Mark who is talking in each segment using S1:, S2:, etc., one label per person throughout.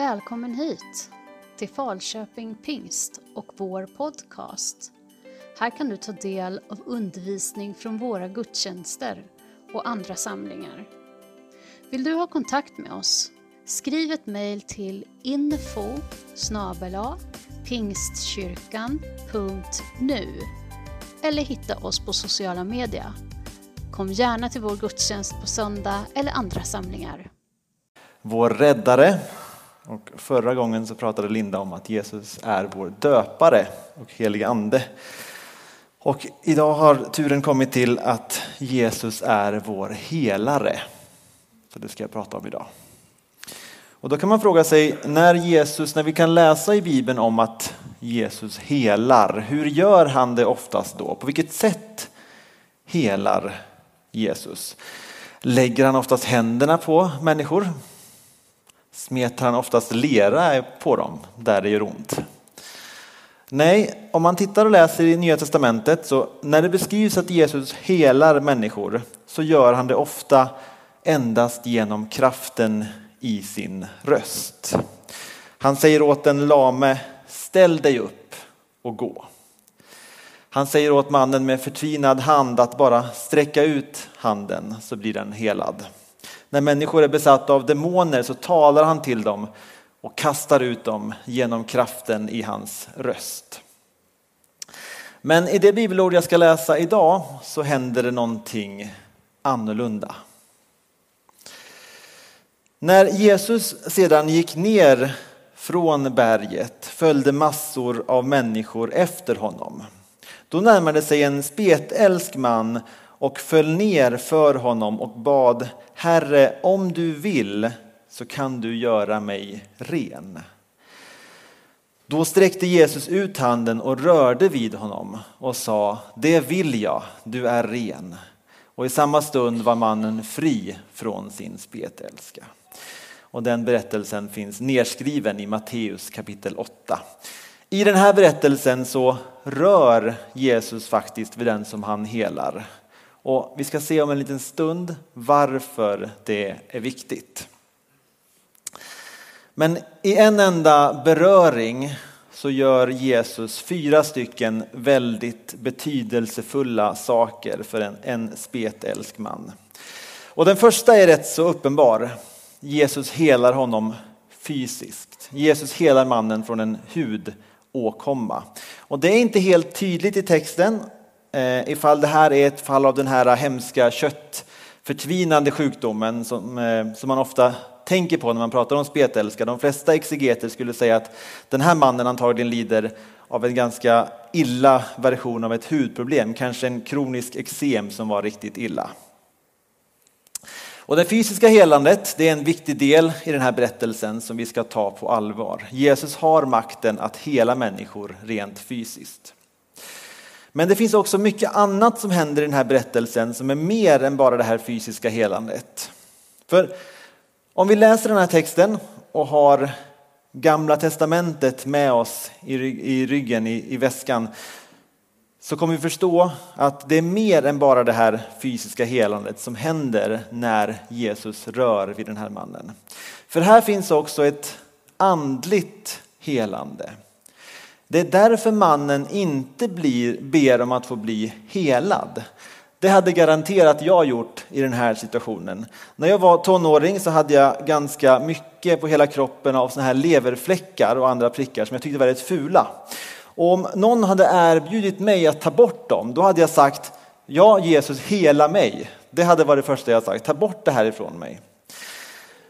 S1: Välkommen hit till Falköping Pingst och vår podcast. Här kan du ta del av undervisning från våra gudstjänster och andra samlingar. Vill du ha kontakt med oss? Skriv ett mejl till info pingstkyrkan.nu eller hitta oss på sociala medier. Kom gärna till vår gudstjänst på söndag eller andra samlingar.
S2: Vår räddare. Och förra gången så pratade Linda om att Jesus är vår döpare och helige ande. Och idag har turen kommit till att Jesus är vår helare. Så det ska jag prata om idag. Och då kan man fråga sig, när Jesus, när vi kan läsa i Bibeln om att Jesus helar, hur gör han det oftast då? På vilket sätt helar Jesus? Lägger han oftast händerna på människor? Smetar han oftast lera på dem där det gör ont? Nej, om man tittar och läser i Nya Testamentet så när det beskrivs att Jesus helar människor så gör han det ofta endast genom kraften i sin röst. Han säger åt den lame, ställ dig upp och gå. Han säger åt mannen med förtvinad hand att bara sträcka ut handen så blir den helad. När människor är besatta av demoner så talar han till dem och kastar ut dem genom kraften i hans röst. Men i det bibelord jag ska läsa idag så händer det någonting annorlunda. När Jesus sedan gick ner från berget följde massor av människor efter honom. Då närmade sig en spetälsk man och föll ner för honom och bad Herre, om du vill så kan du göra mig ren. Då sträckte Jesus ut handen och rörde vid honom och sa, det vill jag, du är ren. Och i samma stund var mannen fri från sin spetälska. Och den berättelsen finns nedskriven i Matteus kapitel 8. I den här berättelsen så rör Jesus faktiskt vid den som han helar. Och vi ska se om en liten stund varför det är viktigt. Men i en enda beröring så gör Jesus fyra stycken väldigt betydelsefulla saker för en, en spetälsk man. Och den första är rätt så uppenbar. Jesus helar honom fysiskt. Jesus helar mannen från en hudåkomma. Och det är inte helt tydligt i texten Eh, ifall det här är ett fall av den här hemska köttförtvinande sjukdomen som, eh, som man ofta tänker på när man pratar om spetälska. De flesta exegeter skulle säga att den här mannen antagligen lider av en ganska illa version av ett hudproblem, kanske en kronisk eksem som var riktigt illa. Och det fysiska helandet det är en viktig del i den här berättelsen som vi ska ta på allvar. Jesus har makten att hela människor rent fysiskt. Men det finns också mycket annat som händer i den här berättelsen som är mer än bara det här fysiska helandet. För om vi läser den här texten och har Gamla testamentet med oss i ryggen, i väskan, så kommer vi förstå att det är mer än bara det här fysiska helandet som händer när Jesus rör vid den här mannen. För här finns också ett andligt helande. Det är därför mannen inte blir, ber om att få bli helad. Det hade garanterat jag gjort i den här situationen. När jag var tonåring så hade jag ganska mycket på hela kroppen av såna här leverfläckar och andra prickar som jag tyckte var rätt fula. Och om någon hade erbjudit mig att ta bort dem, då hade jag sagt ja Jesus hela mig. Det hade varit det första jag sagt, ta bort det här ifrån mig.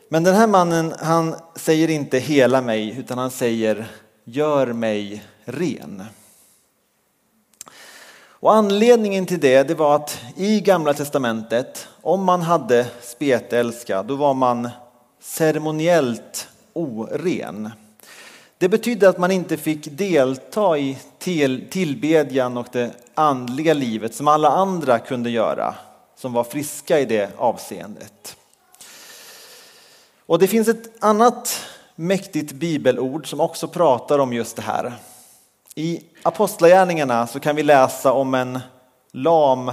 S2: Men den här mannen han säger inte hela mig utan han säger gör mig ren. Och anledningen till det, det var att i gamla testamentet, om man hade spetälska, då var man ceremoniellt oren. Det betydde att man inte fick delta i tillbedjan och det andliga livet som alla andra kunde göra, som var friska i det avseendet. Och det finns ett annat mäktigt bibelord som också pratar om just det här. I Apostlagärningarna så kan vi läsa om en lam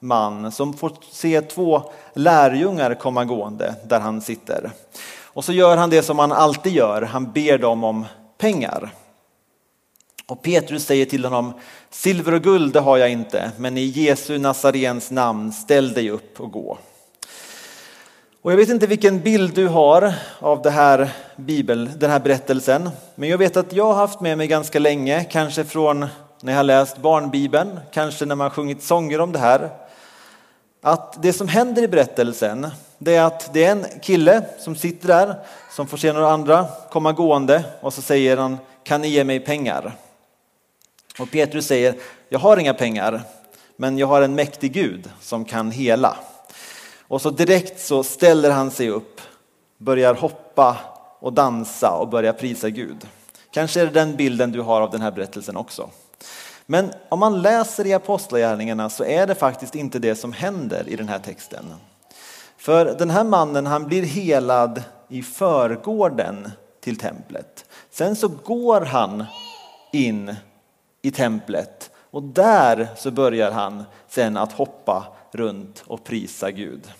S2: man som får se två lärjungar komma gående där han sitter. Och så gör han det som han alltid gör, han ber dem om pengar. Och Petrus säger till honom, silver och guld det har jag inte, men i Jesu Nazarens namn ställ dig upp och gå. Och jag vet inte vilken bild du har av det här bibel, den här berättelsen, men jag vet att jag har haft med mig ganska länge, kanske från när jag har läst barnbibeln, kanske när man sjungit sånger om det här, att det som händer i berättelsen, det är att det är en kille som sitter där, som får se några andra komma gående och så säger han, kan ni ge mig pengar? Och Petrus säger, jag har inga pengar, men jag har en mäktig Gud som kan hela. Och så direkt så ställer han sig upp, börjar hoppa och dansa och börjar prisa Gud. Kanske är det den bilden du har av den här berättelsen också. Men om man läser i Apostlagärningarna så är det faktiskt inte det som händer i den här texten. För den här mannen han blir helad i förgården till templet. Sen så går han in i templet och där så börjar han sen att hoppa runt och prisa Gud.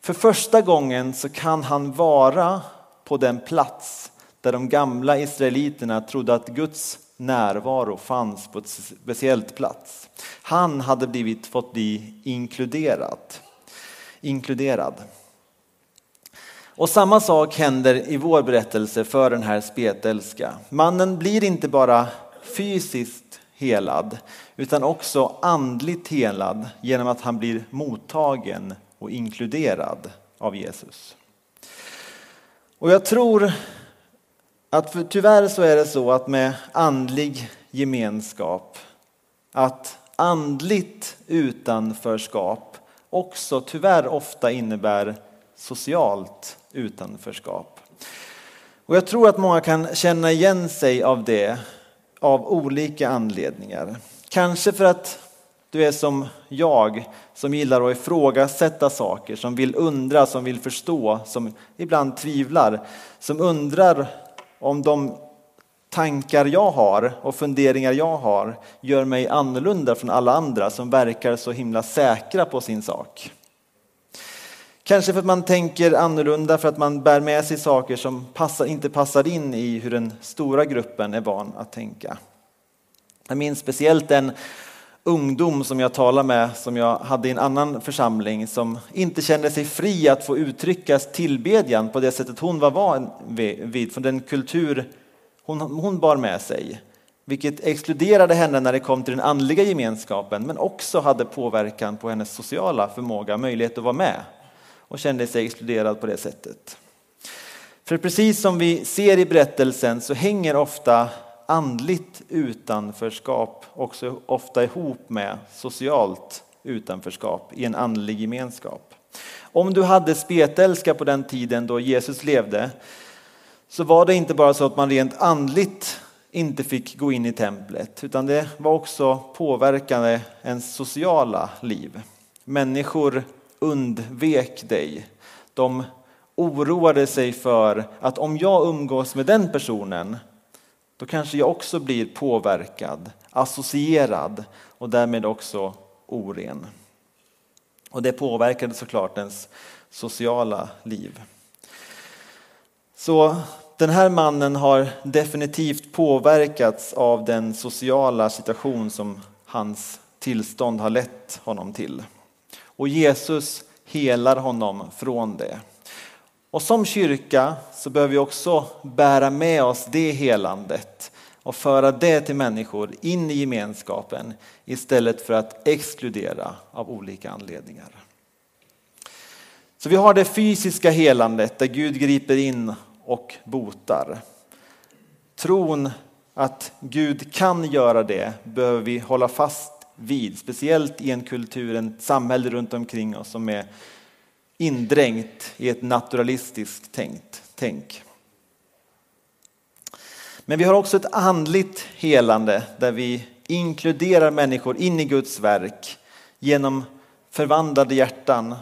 S2: För första gången så kan han vara på den plats där de gamla israeliterna trodde att Guds närvaro fanns på ett speciellt plats. Han hade blivit, fått bli inkluderad. inkluderad. Och samma sak händer i vår berättelse för den här spetälska. Mannen blir inte bara fysiskt helad utan också andligt helad genom att han blir mottagen och inkluderad av Jesus. Och jag tror att för, tyvärr så är det så att med andlig gemenskap, att andligt utanförskap också tyvärr ofta innebär socialt utanförskap. Och jag tror att många kan känna igen sig av det av olika anledningar. Kanske för att du är som jag som gillar att ifrågasätta saker, som vill undra, som vill förstå, som ibland tvivlar, som undrar om de tankar jag har och funderingar jag har gör mig annorlunda från alla andra som verkar så himla säkra på sin sak. Kanske för att man tänker annorlunda, för att man bär med sig saker som passar, inte passar in i hur den stora gruppen är van att tänka. Jag minns speciellt en ungdom som jag talade med, som jag hade i en annan församling, som inte kände sig fri att få uttrycka tillbedjan på det sättet hon var van vid, från den kultur hon, hon bar med sig. Vilket exkluderade henne när det kom till den andliga gemenskapen, men också hade påverkan på hennes sociala förmåga, möjlighet att vara med och kände sig exkluderad på det sättet. För precis som vi ser i berättelsen så hänger ofta andligt utanförskap också ofta ihop med socialt utanförskap i en andlig gemenskap. Om du hade spetälska på den tiden då Jesus levde så var det inte bara så att man rent andligt inte fick gå in i templet utan det var också påverkande ens sociala liv. Människor undvek dig. De oroade sig för att om jag umgås med den personen då kanske jag också blir påverkad, associerad och därmed också oren. Och det påverkade såklart ens sociala liv. Så den här mannen har definitivt påverkats av den sociala situation som hans tillstånd har lett honom till. Och Jesus helar honom från det. Och som kyrka så behöver vi också bära med oss det helandet och föra det till människor in i gemenskapen istället för att exkludera av olika anledningar. Så vi har det fysiska helandet där Gud griper in och botar. Tron att Gud kan göra det behöver vi hålla fast vid, speciellt i en kultur, ett samhälle runt omkring oss som är indränkt i ett naturalistiskt tänkt, tänk. Men vi har också ett andligt helande där vi inkluderar människor in i Guds verk genom förvandlade hjärtan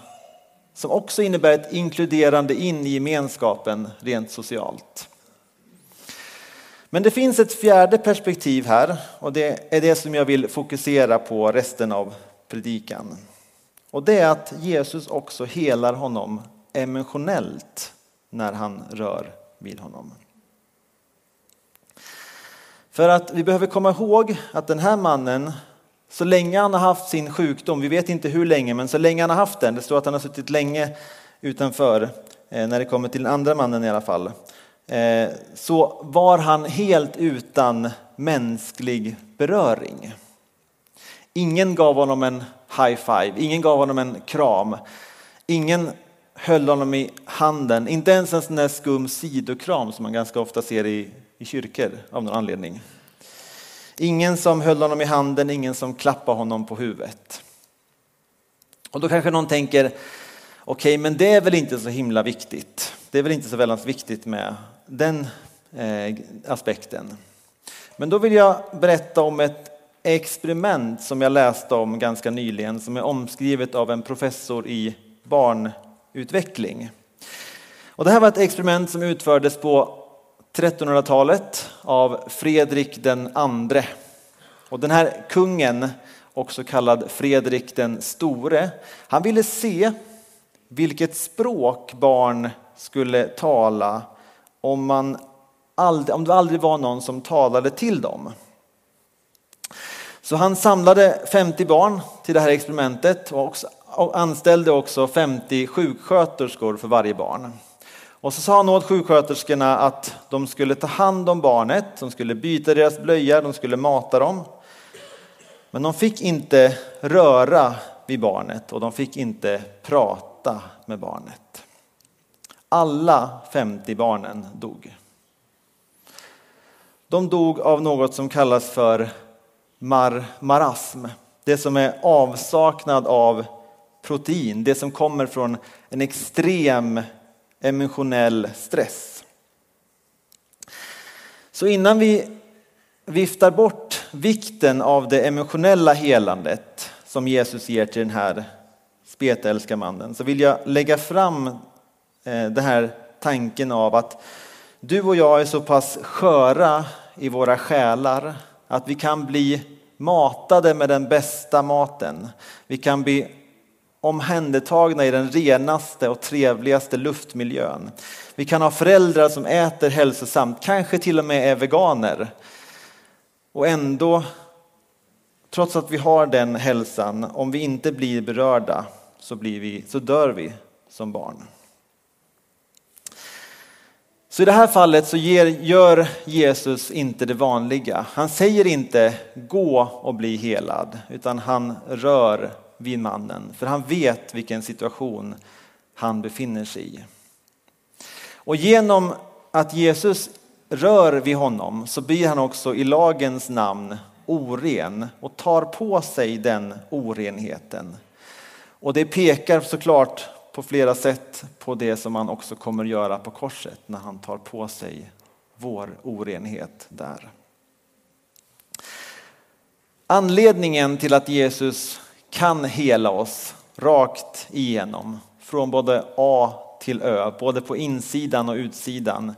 S2: som också innebär ett inkluderande in i gemenskapen rent socialt. Men det finns ett fjärde perspektiv här och det är det som jag vill fokusera på resten av predikan. Och det är att Jesus också helar honom emotionellt när han rör vid honom. För att vi behöver komma ihåg att den här mannen, så länge han har haft sin sjukdom, vi vet inte hur länge, men så länge han har haft den, det står att han har suttit länge utanför, eh, när det kommer till den andra mannen i alla fall, eh, så var han helt utan mänsklig beröring. Ingen gav honom en high five, ingen gav honom en kram, ingen höll honom i handen, inte ens en sån där skum sidokram som man ganska ofta ser i, i kyrkor av någon anledning. Ingen som höll honom i handen, ingen som klappade honom på huvudet. Och då kanske någon tänker, okej, okay, men det är väl inte så himla viktigt. Det är väl inte så väldigt viktigt med den eh, aspekten. Men då vill jag berätta om ett experiment som jag läste om ganska nyligen som är omskrivet av en professor i barnutveckling. Och det här var ett experiment som utfördes på 1300-talet av Fredrik den andre. Och den här kungen, också kallad Fredrik den store, han ville se vilket språk barn skulle tala om, man aldrig, om det aldrig var någon som talade till dem. Så han samlade 50 barn till det här experimentet och, också, och anställde också 50 sjuksköterskor för varje barn. Och så sa han åt sjuksköterskorna att de skulle ta hand om barnet, de skulle byta deras blöja, de skulle mata dem. Men de fick inte röra vid barnet och de fick inte prata med barnet. Alla 50 barnen dog. De dog av något som kallas för mar marasm. Det som är avsaknad av protein, det som kommer från en extrem emotionell stress. Så innan vi viftar bort vikten av det emotionella helandet som Jesus ger till den här spetälska mannen så vill jag lägga fram eh, den här tanken av att du och jag är så pass sköra i våra själar att vi kan bli matade med den bästa maten. Vi kan bli omhändertagna i den renaste och trevligaste luftmiljön. Vi kan ha föräldrar som äter hälsosamt, kanske till och med är veganer. Och ändå, trots att vi har den hälsan, om vi inte blir berörda så, blir vi, så dör vi som barn. Så i det här fallet så ger, gör Jesus inte det vanliga. Han säger inte gå och bli helad, utan han rör vid mannen, för han vet vilken situation han befinner sig i. Och genom att Jesus rör vid honom så blir han också i lagens namn oren och tar på sig den orenheten. Och det pekar såklart på flera sätt på det som han också kommer göra på korset när han tar på sig vår orenhet där. Anledningen till att Jesus kan hela oss rakt igenom från både A till Ö, både på insidan och utsidan,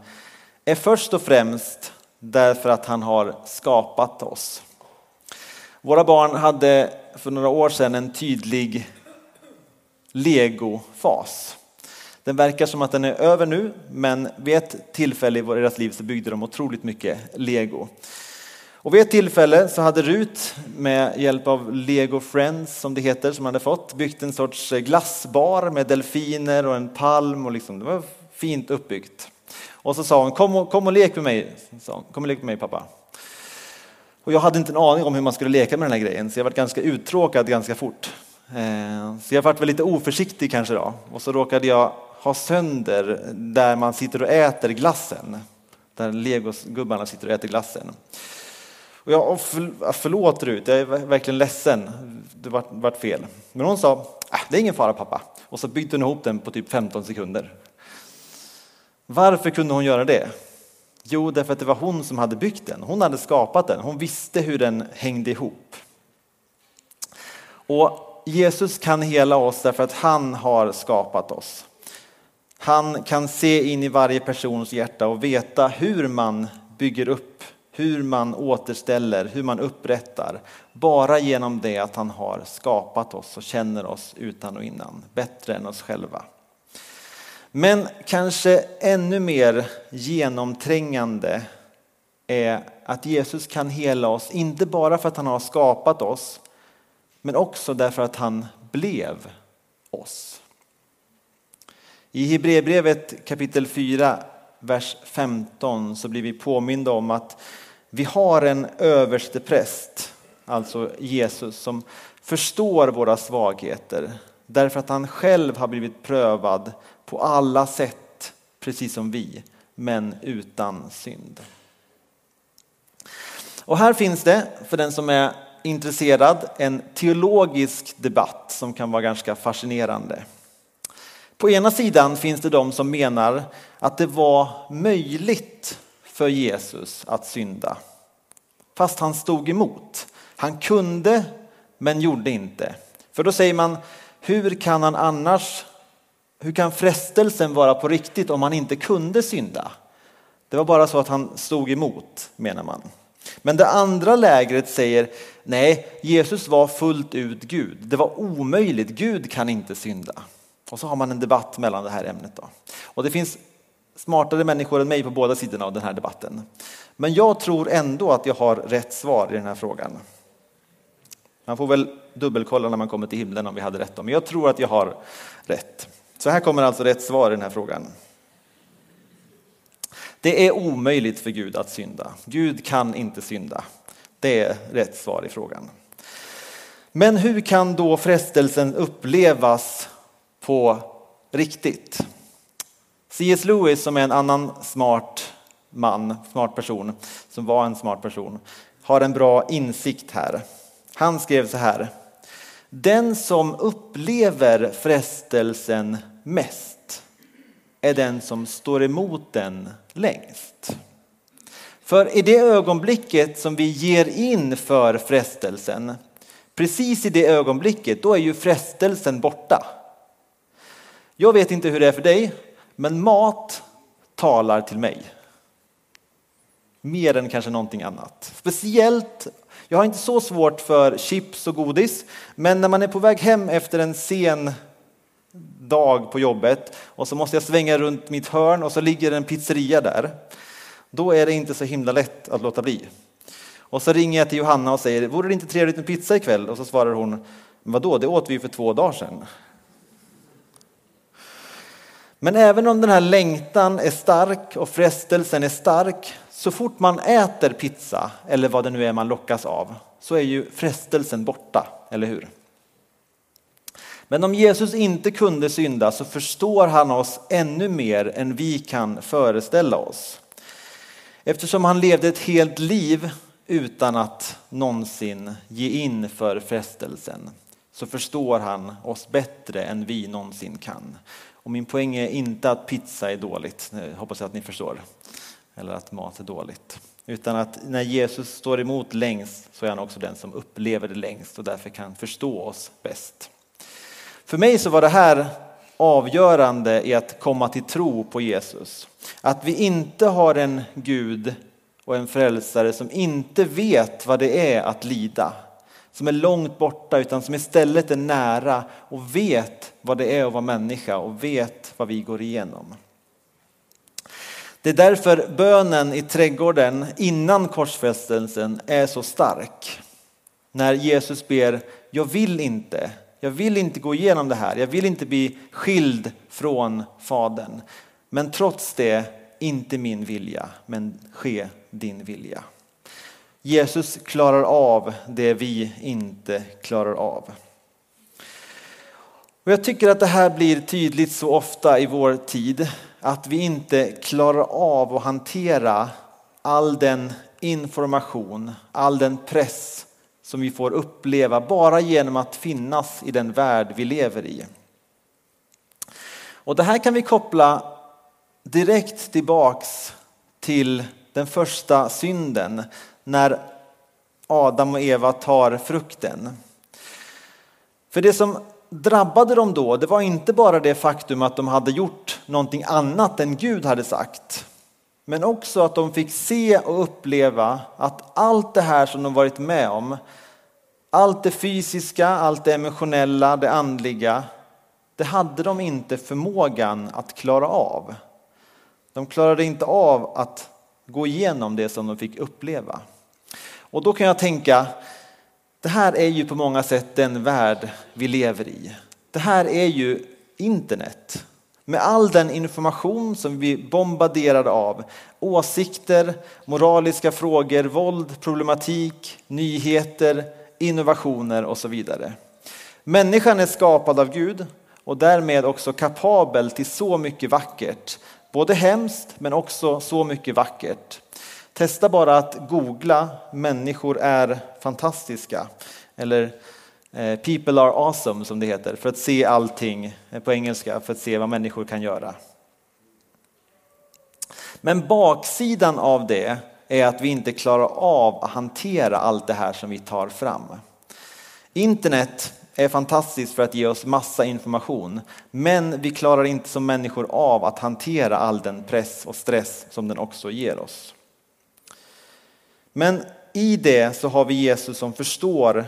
S2: är först och främst därför att han har skapat oss. Våra barn hade för några år sedan en tydlig legofas. Den verkar som att den är över nu, men vid ett tillfälle i deras liv så byggde de otroligt mycket lego. Och vid ett tillfälle så hade Rut med hjälp av Lego Friends som det heter, som hade fått, byggt en sorts eh, glassbar med delfiner och en palm och liksom, det var fint uppbyggt. Och så sa hon, kom och, kom och lek med mig, sa kom och lek med mig pappa. Och jag hade inte en aning om hur man skulle leka med den här grejen, så jag var ganska uttråkad ganska fort. Eh, så jag varit väl lite oförsiktig kanske då. Och så råkade jag ha sönder där man sitter och äter glassen. Där legogubbarna sitter och äter glassen. Och jag, för, förlåt Rut, jag är verkligen ledsen. Det vart, vart fel. Men hon sa, äh, det är ingen fara pappa. Och så byggde hon ihop den på typ 15 sekunder. Varför kunde hon göra det? Jo, därför att det var hon som hade byggt den. Hon hade skapat den. Hon visste hur den hängde ihop. Och Jesus kan hela oss därför att han har skapat oss. Han kan se in i varje persons hjärta och veta hur man bygger upp hur man återställer, hur man upprättar. Bara genom det att han har skapat oss och känner oss utan och innan, bättre än oss själva. Men kanske ännu mer genomträngande är att Jesus kan hela oss, inte bara för att han har skapat oss, men också därför att han blev oss. I Hebreerbrevet kapitel 4, vers 15 så blir vi påminda om att vi har en överstepräst, alltså Jesus, som förstår våra svagheter därför att han själv har blivit prövad på alla sätt, precis som vi, men utan synd. Och här finns det, för den som är intresserad, en teologisk debatt som kan vara ganska fascinerande. På ena sidan finns det de som menar att det var möjligt för Jesus att synda. Fast han stod emot. Han kunde men gjorde inte. För då säger man, hur kan han annars, hur kan frestelsen vara på riktigt om han inte kunde synda? Det var bara så att han stod emot menar man. Men det andra lägret säger nej, Jesus var fullt ut Gud. Det var omöjligt, Gud kan inte synda. Och så har man en debatt mellan det här ämnet. Då. Och det finns smartare människor än mig på båda sidorna av den här debatten. Men jag tror ändå att jag har rätt svar i den här frågan. Man får väl dubbelkolla när man kommer till himlen om vi hade rätt. Då. Men jag tror att jag har rätt. Så här kommer alltså rätt svar i den här frågan. Det är omöjligt för Gud att synda. Gud kan inte synda. Det är rätt svar i frågan. Men hur kan då frestelsen upplevas på riktigt? C.S. Lewis som är en annan smart man, smart person, som var en smart person, har en bra insikt här. Han skrev så här. Den som upplever frestelsen mest är den som står emot den längst. För i det ögonblicket som vi ger in för frestelsen, precis i det ögonblicket, då är ju frestelsen borta. Jag vet inte hur det är för dig, men mat talar till mig. Mer än kanske någonting annat. Speciellt, jag har inte så svårt för chips och godis, men när man är på väg hem efter en sen dag på jobbet och så måste jag svänga runt mitt hörn och så ligger en pizzeria där. Då är det inte så himla lätt att låta bli. Och så ringer jag till Johanna och säger, vore det inte trevligt med pizza ikväll? Och så svarar hon, vadå, det åt vi för två dagar sedan. Men även om den här längtan är stark och frestelsen är stark, så fort man äter pizza eller vad det nu är man lockas av, så är ju frestelsen borta, eller hur? Men om Jesus inte kunde synda så förstår han oss ännu mer än vi kan föreställa oss. Eftersom han levde ett helt liv utan att någonsin ge in för frestelsen så förstår han oss bättre än vi någonsin kan. Och min poäng är inte att pizza är dåligt, jag hoppas jag att ni förstår, eller att mat är dåligt. Utan att när Jesus står emot längst så är han också den som upplever det längst och därför kan förstå oss bäst. För mig så var det här avgörande i att komma till tro på Jesus. Att vi inte har en Gud och en frälsare som inte vet vad det är att lida. Som är långt borta utan som istället är nära och vet vad det är att vara människa och vet vad vi går igenom. Det är därför bönen i trädgården innan korsfästelsen är så stark. När Jesus ber, jag vill inte, jag vill inte gå igenom det här, jag vill inte bli skild från Fadern. Men trots det, inte min vilja, men ske din vilja. Jesus klarar av det vi inte klarar av. Och jag tycker att det här blir tydligt så ofta i vår tid, att vi inte klarar av att hantera all den information, all den press som vi får uppleva bara genom att finnas i den värld vi lever i. Och det här kan vi koppla direkt tillbaks till den första synden när Adam och Eva tar frukten. För det som drabbade dem då, det var inte bara det faktum att de hade gjort någonting annat än Gud hade sagt. Men också att de fick se och uppleva att allt det här som de varit med om, allt det fysiska, allt det emotionella, det andliga, det hade de inte förmågan att klara av. De klarade inte av att gå igenom det som de fick uppleva. Och då kan jag tänka, det här är ju på många sätt den värld vi lever i. Det här är ju internet. Med all den information som vi bombarderade av, åsikter, moraliska frågor, våld, problematik, nyheter, innovationer och så vidare. Människan är skapad av Gud och därmed också kapabel till så mycket vackert. Både hemskt men också så mycket vackert. Testa bara att googla människor är fantastiska eller Eh, people are awesome som det heter för att se allting eh, på engelska för att se vad människor kan göra. Men baksidan av det är att vi inte klarar av att hantera allt det här som vi tar fram. Internet är fantastiskt för att ge oss massa information, men vi klarar inte som människor av att hantera all den press och stress som den också ger oss. Men i det så har vi Jesus som förstår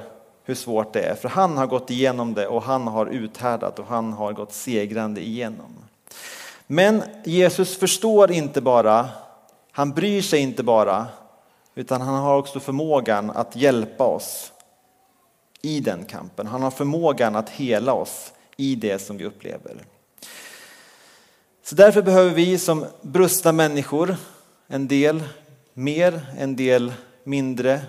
S2: hur svårt det är, för han har gått igenom det och han har uthärdat och han har gått segrande igenom. Men Jesus förstår inte bara, han bryr sig inte bara, utan han har också förmågan att hjälpa oss i den kampen. Han har förmågan att hela oss i det som vi upplever. Så därför behöver vi som brustna människor, en del mer, en del mindre,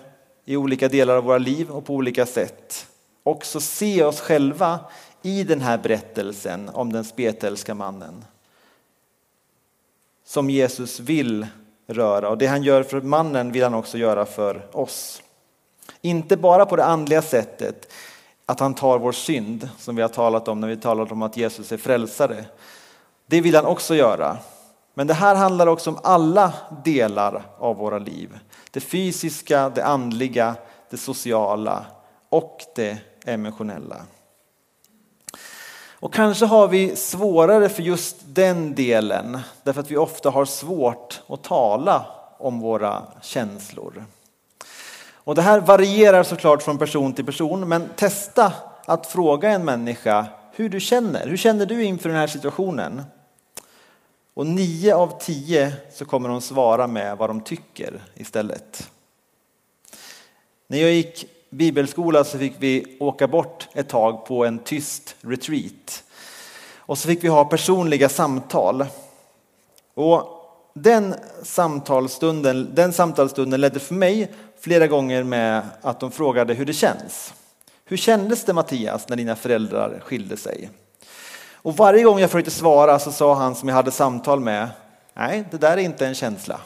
S2: i olika delar av våra liv och på olika sätt, också se oss själva i den här berättelsen om den spetälska mannen. Som Jesus vill röra och det han gör för mannen vill han också göra för oss. Inte bara på det andliga sättet, att han tar vår synd, som vi har talat om när vi talat om att Jesus är frälsare. Det vill han också göra. Men det här handlar också om alla delar av våra liv. Det fysiska, det andliga, det sociala och det emotionella. Och kanske har vi svårare för just den delen därför att vi ofta har svårt att tala om våra känslor. Och det här varierar såklart från person till person, men testa att fråga en människa hur du känner. Hur känner du inför den här situationen? Och nio av tio så kommer de svara med vad de tycker istället. När jag gick bibelskola så fick vi åka bort ett tag på en tyst retreat. Och så fick vi ha personliga samtal. Och den samtalsstunden, den samtalsstunden ledde för mig flera gånger med att de frågade hur det känns. Hur kändes det Mattias när dina föräldrar skilde sig? Och varje gång jag försökte svara så sa han som jag hade samtal med, nej det där är inte en känsla.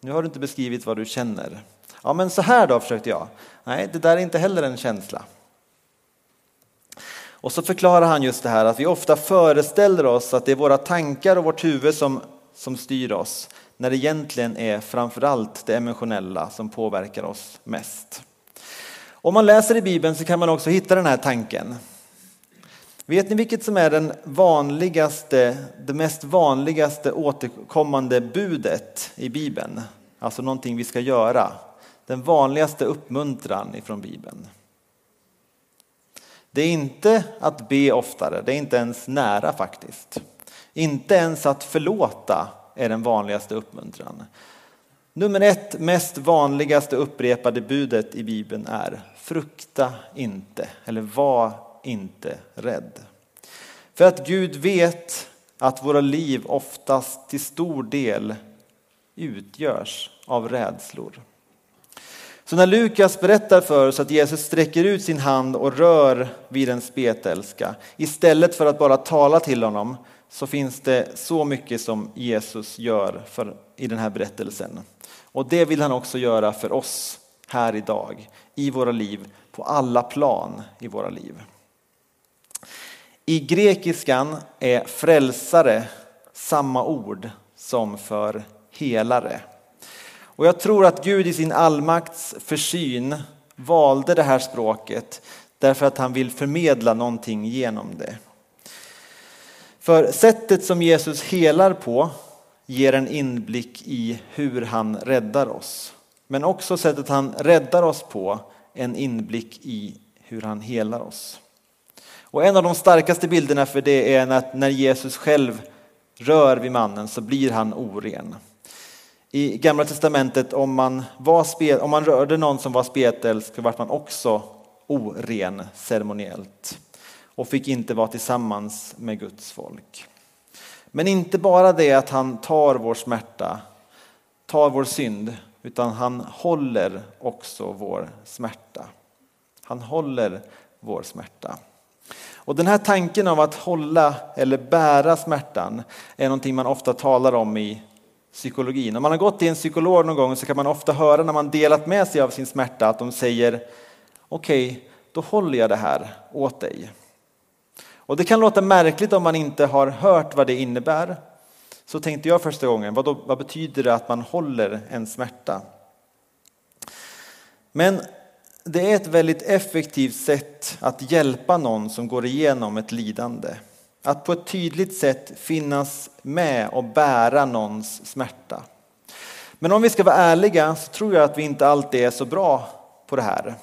S2: Nu har du inte beskrivit vad du känner. Ja men så här då försökte jag. Nej det där är inte heller en känsla. Och så förklarar han just det här att vi ofta föreställer oss att det är våra tankar och vårt huvud som, som styr oss när det egentligen är framförallt det emotionella som påverkar oss mest. Om man läser i Bibeln så kan man också hitta den här tanken. Vet ni vilket som är den vanligaste, det mest vanligaste återkommande budet i Bibeln? Alltså någonting vi ska göra. Den vanligaste uppmuntran ifrån Bibeln. Det är inte att be oftare, det är inte ens nära faktiskt. Inte ens att förlåta är den vanligaste uppmuntran. Nummer ett, mest vanligaste upprepade budet i Bibeln är frukta inte, eller var inte rädd. För att Gud vet att våra liv oftast till stor del utgörs av rädslor. Så när Lukas berättar för oss att Jesus sträcker ut sin hand och rör vid en spetälska istället för att bara tala till honom så finns det så mycket som Jesus gör för, i den här berättelsen. Och det vill han också göra för oss här idag, i våra liv, på alla plan i våra liv. I grekiskan är frälsare samma ord som för helare. Och jag tror att Gud i sin allmakts försyn valde det här språket därför att han vill förmedla någonting genom det. För sättet som Jesus helar på ger en inblick i hur han räddar oss. Men också sättet han räddar oss på en inblick i hur han helar oss. Och en av de starkaste bilderna för det är att när Jesus själv rör vid mannen så blir han oren. I Gamla Testamentet om man, var spet, om man rörde någon som var spetälsk så var man också oren ceremoniellt och fick inte vara tillsammans med Guds folk. Men inte bara det att han tar vår smärta, tar vår synd, utan han håller också vår smärta. Han håller vår smärta. Och den här tanken av att hålla eller bära smärtan är någonting man ofta talar om i psykologin. Om man har gått till en psykolog någon gång så kan man ofta höra när man delat med sig av sin smärta att de säger okej, okay, då håller jag det här åt dig. Och det kan låta märkligt om man inte har hört vad det innebär. Så tänkte jag första gången, vad, då, vad betyder det att man håller en smärta? Men det är ett väldigt effektivt sätt att hjälpa någon som går igenom ett lidande. Att på ett tydligt sätt finnas med och bära någons smärta. Men om vi ska vara ärliga så tror jag att vi inte alltid är så bra på det här.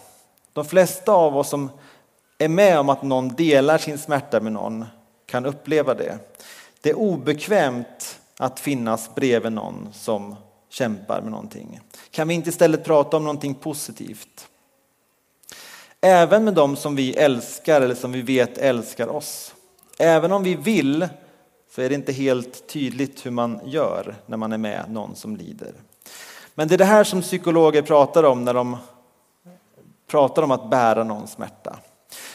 S2: De flesta av oss som är med om att någon delar sin smärta med någon kan uppleva det. Det är obekvämt att finnas bredvid någon som kämpar med någonting. Kan vi inte istället prata om någonting positivt? Även med dem som vi älskar eller som vi vet älskar oss. Även om vi vill så är det inte helt tydligt hur man gör när man är med någon som lider. Men det är det här som psykologer pratar om när de pratar om att bära någons smärta.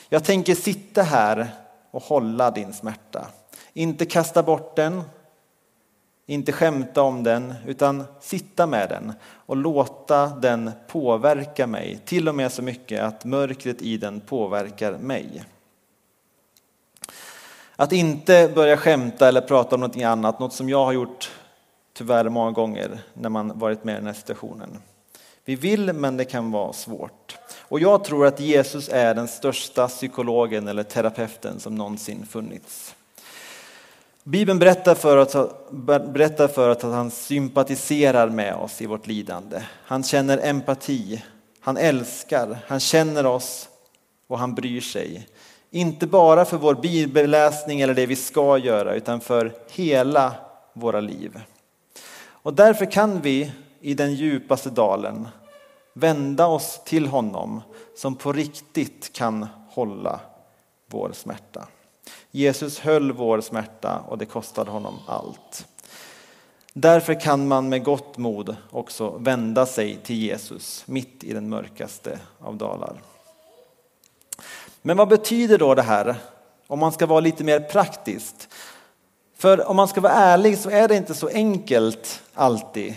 S2: Jag tänker sitta här och hålla din smärta. Inte kasta bort den, inte skämta om den, utan sitta med den och låta den påverka mig, till och med så mycket att mörkret i den påverkar mig. Att inte börja skämta eller prata om någonting annat, något som jag har gjort tyvärr många gånger när man varit med i den här situationen. Vi vill, men det kan vara svårt. Och jag tror att Jesus är den största psykologen eller terapeuten som någonsin funnits. Bibeln berättar för, oss, berättar för oss att han sympatiserar med oss i vårt lidande. Han känner empati, han älskar, han känner oss och han bryr sig. Inte bara för vår bibelläsning eller det vi ska göra utan för hela våra liv. Och därför kan vi i den djupaste dalen vända oss till honom som på riktigt kan hålla vår smärta. Jesus höll vår smärta och det kostade honom allt. Därför kan man med gott mod också vända sig till Jesus mitt i den mörkaste av dalar. Men vad betyder då det här om man ska vara lite mer praktiskt? För om man ska vara ärlig så är det inte så enkelt alltid.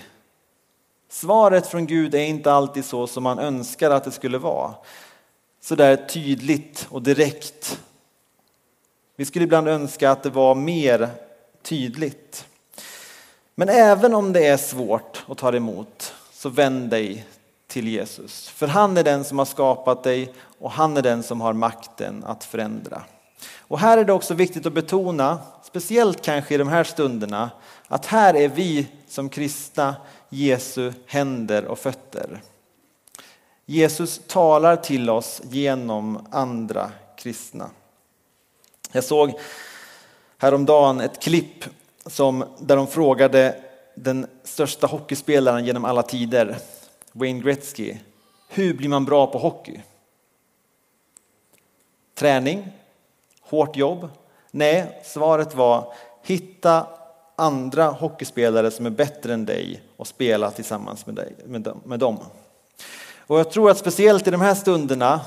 S2: Svaret från Gud är inte alltid så som man önskar att det skulle vara. Så där tydligt och direkt. Vi skulle ibland önska att det var mer tydligt. Men även om det är svårt att ta emot så vänd dig till Jesus. För han är den som har skapat dig och han är den som har makten att förändra. Och här är det också viktigt att betona, speciellt kanske i de här stunderna, att här är vi som kristna Jesu händer och fötter. Jesus talar till oss genom andra kristna. Jag såg häromdagen ett klipp som, där de frågade den största hockeyspelaren genom alla tider, Wayne Gretzky, hur blir man bra på hockey? Träning? Hårt jobb? Nej, svaret var hitta andra hockeyspelare som är bättre än dig och spela tillsammans med, dig, med dem. Och jag tror att speciellt i de här stunderna,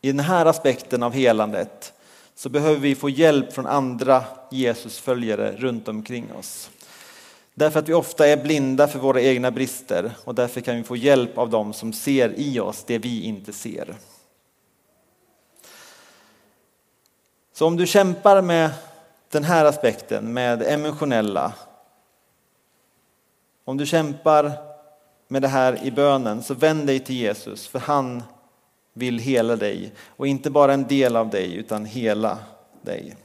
S2: i den här aspekten av helandet, så behöver vi få hjälp från andra Jesusföljare runt omkring oss. Därför att vi ofta är blinda för våra egna brister och därför kan vi få hjälp av dem som ser i oss det vi inte ser. Så om du kämpar med den här aspekten, med det emotionella, om du kämpar med det här i bönen så vänd dig till Jesus för han vill hela dig och inte bara en del av dig utan hela dig.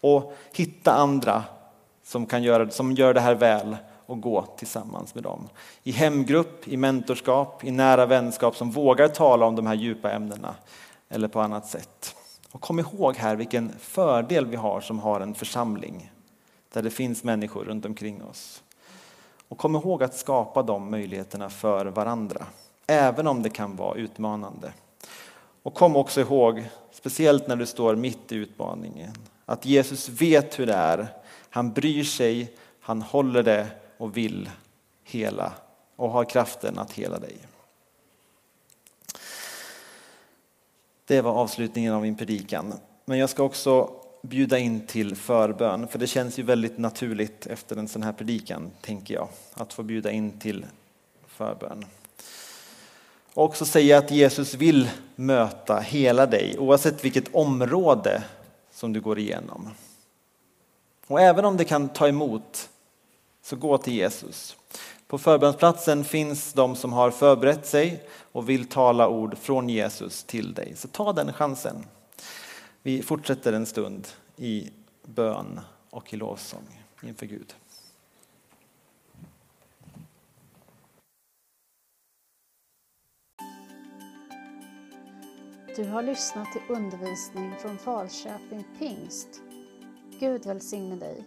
S2: Och hitta andra som, kan göra, som gör det här väl och gå tillsammans med dem. I hemgrupp, i mentorskap, i nära vänskap som vågar tala om de här djupa ämnena eller på annat sätt. Och kom ihåg här vilken fördel vi har som har en församling där det finns människor runt omkring oss. Och kom ihåg att skapa de möjligheterna för varandra, även om det kan vara utmanande. Och kom också ihåg, speciellt när du står mitt i utmaningen, att Jesus vet hur det är. Han bryr sig, han håller det och vill hela och har kraften att hela dig. Det var avslutningen av min predikan. Men jag ska också bjuda in till förbön, för det känns ju väldigt naturligt efter en sån här predikan, tänker jag, att få bjuda in till förbön. Och också säga att Jesus vill möta hela dig, oavsett vilket område som du går igenom. Och även om det kan ta emot, så gå till Jesus. På förbönsplatsen finns de som har förberett sig och vill tala ord från Jesus till dig. Så ta den chansen. Vi fortsätter en stund i bön och i lovsång inför Gud.
S1: Du har lyssnat till undervisning från Falköping Pingst. Gud välsigne dig.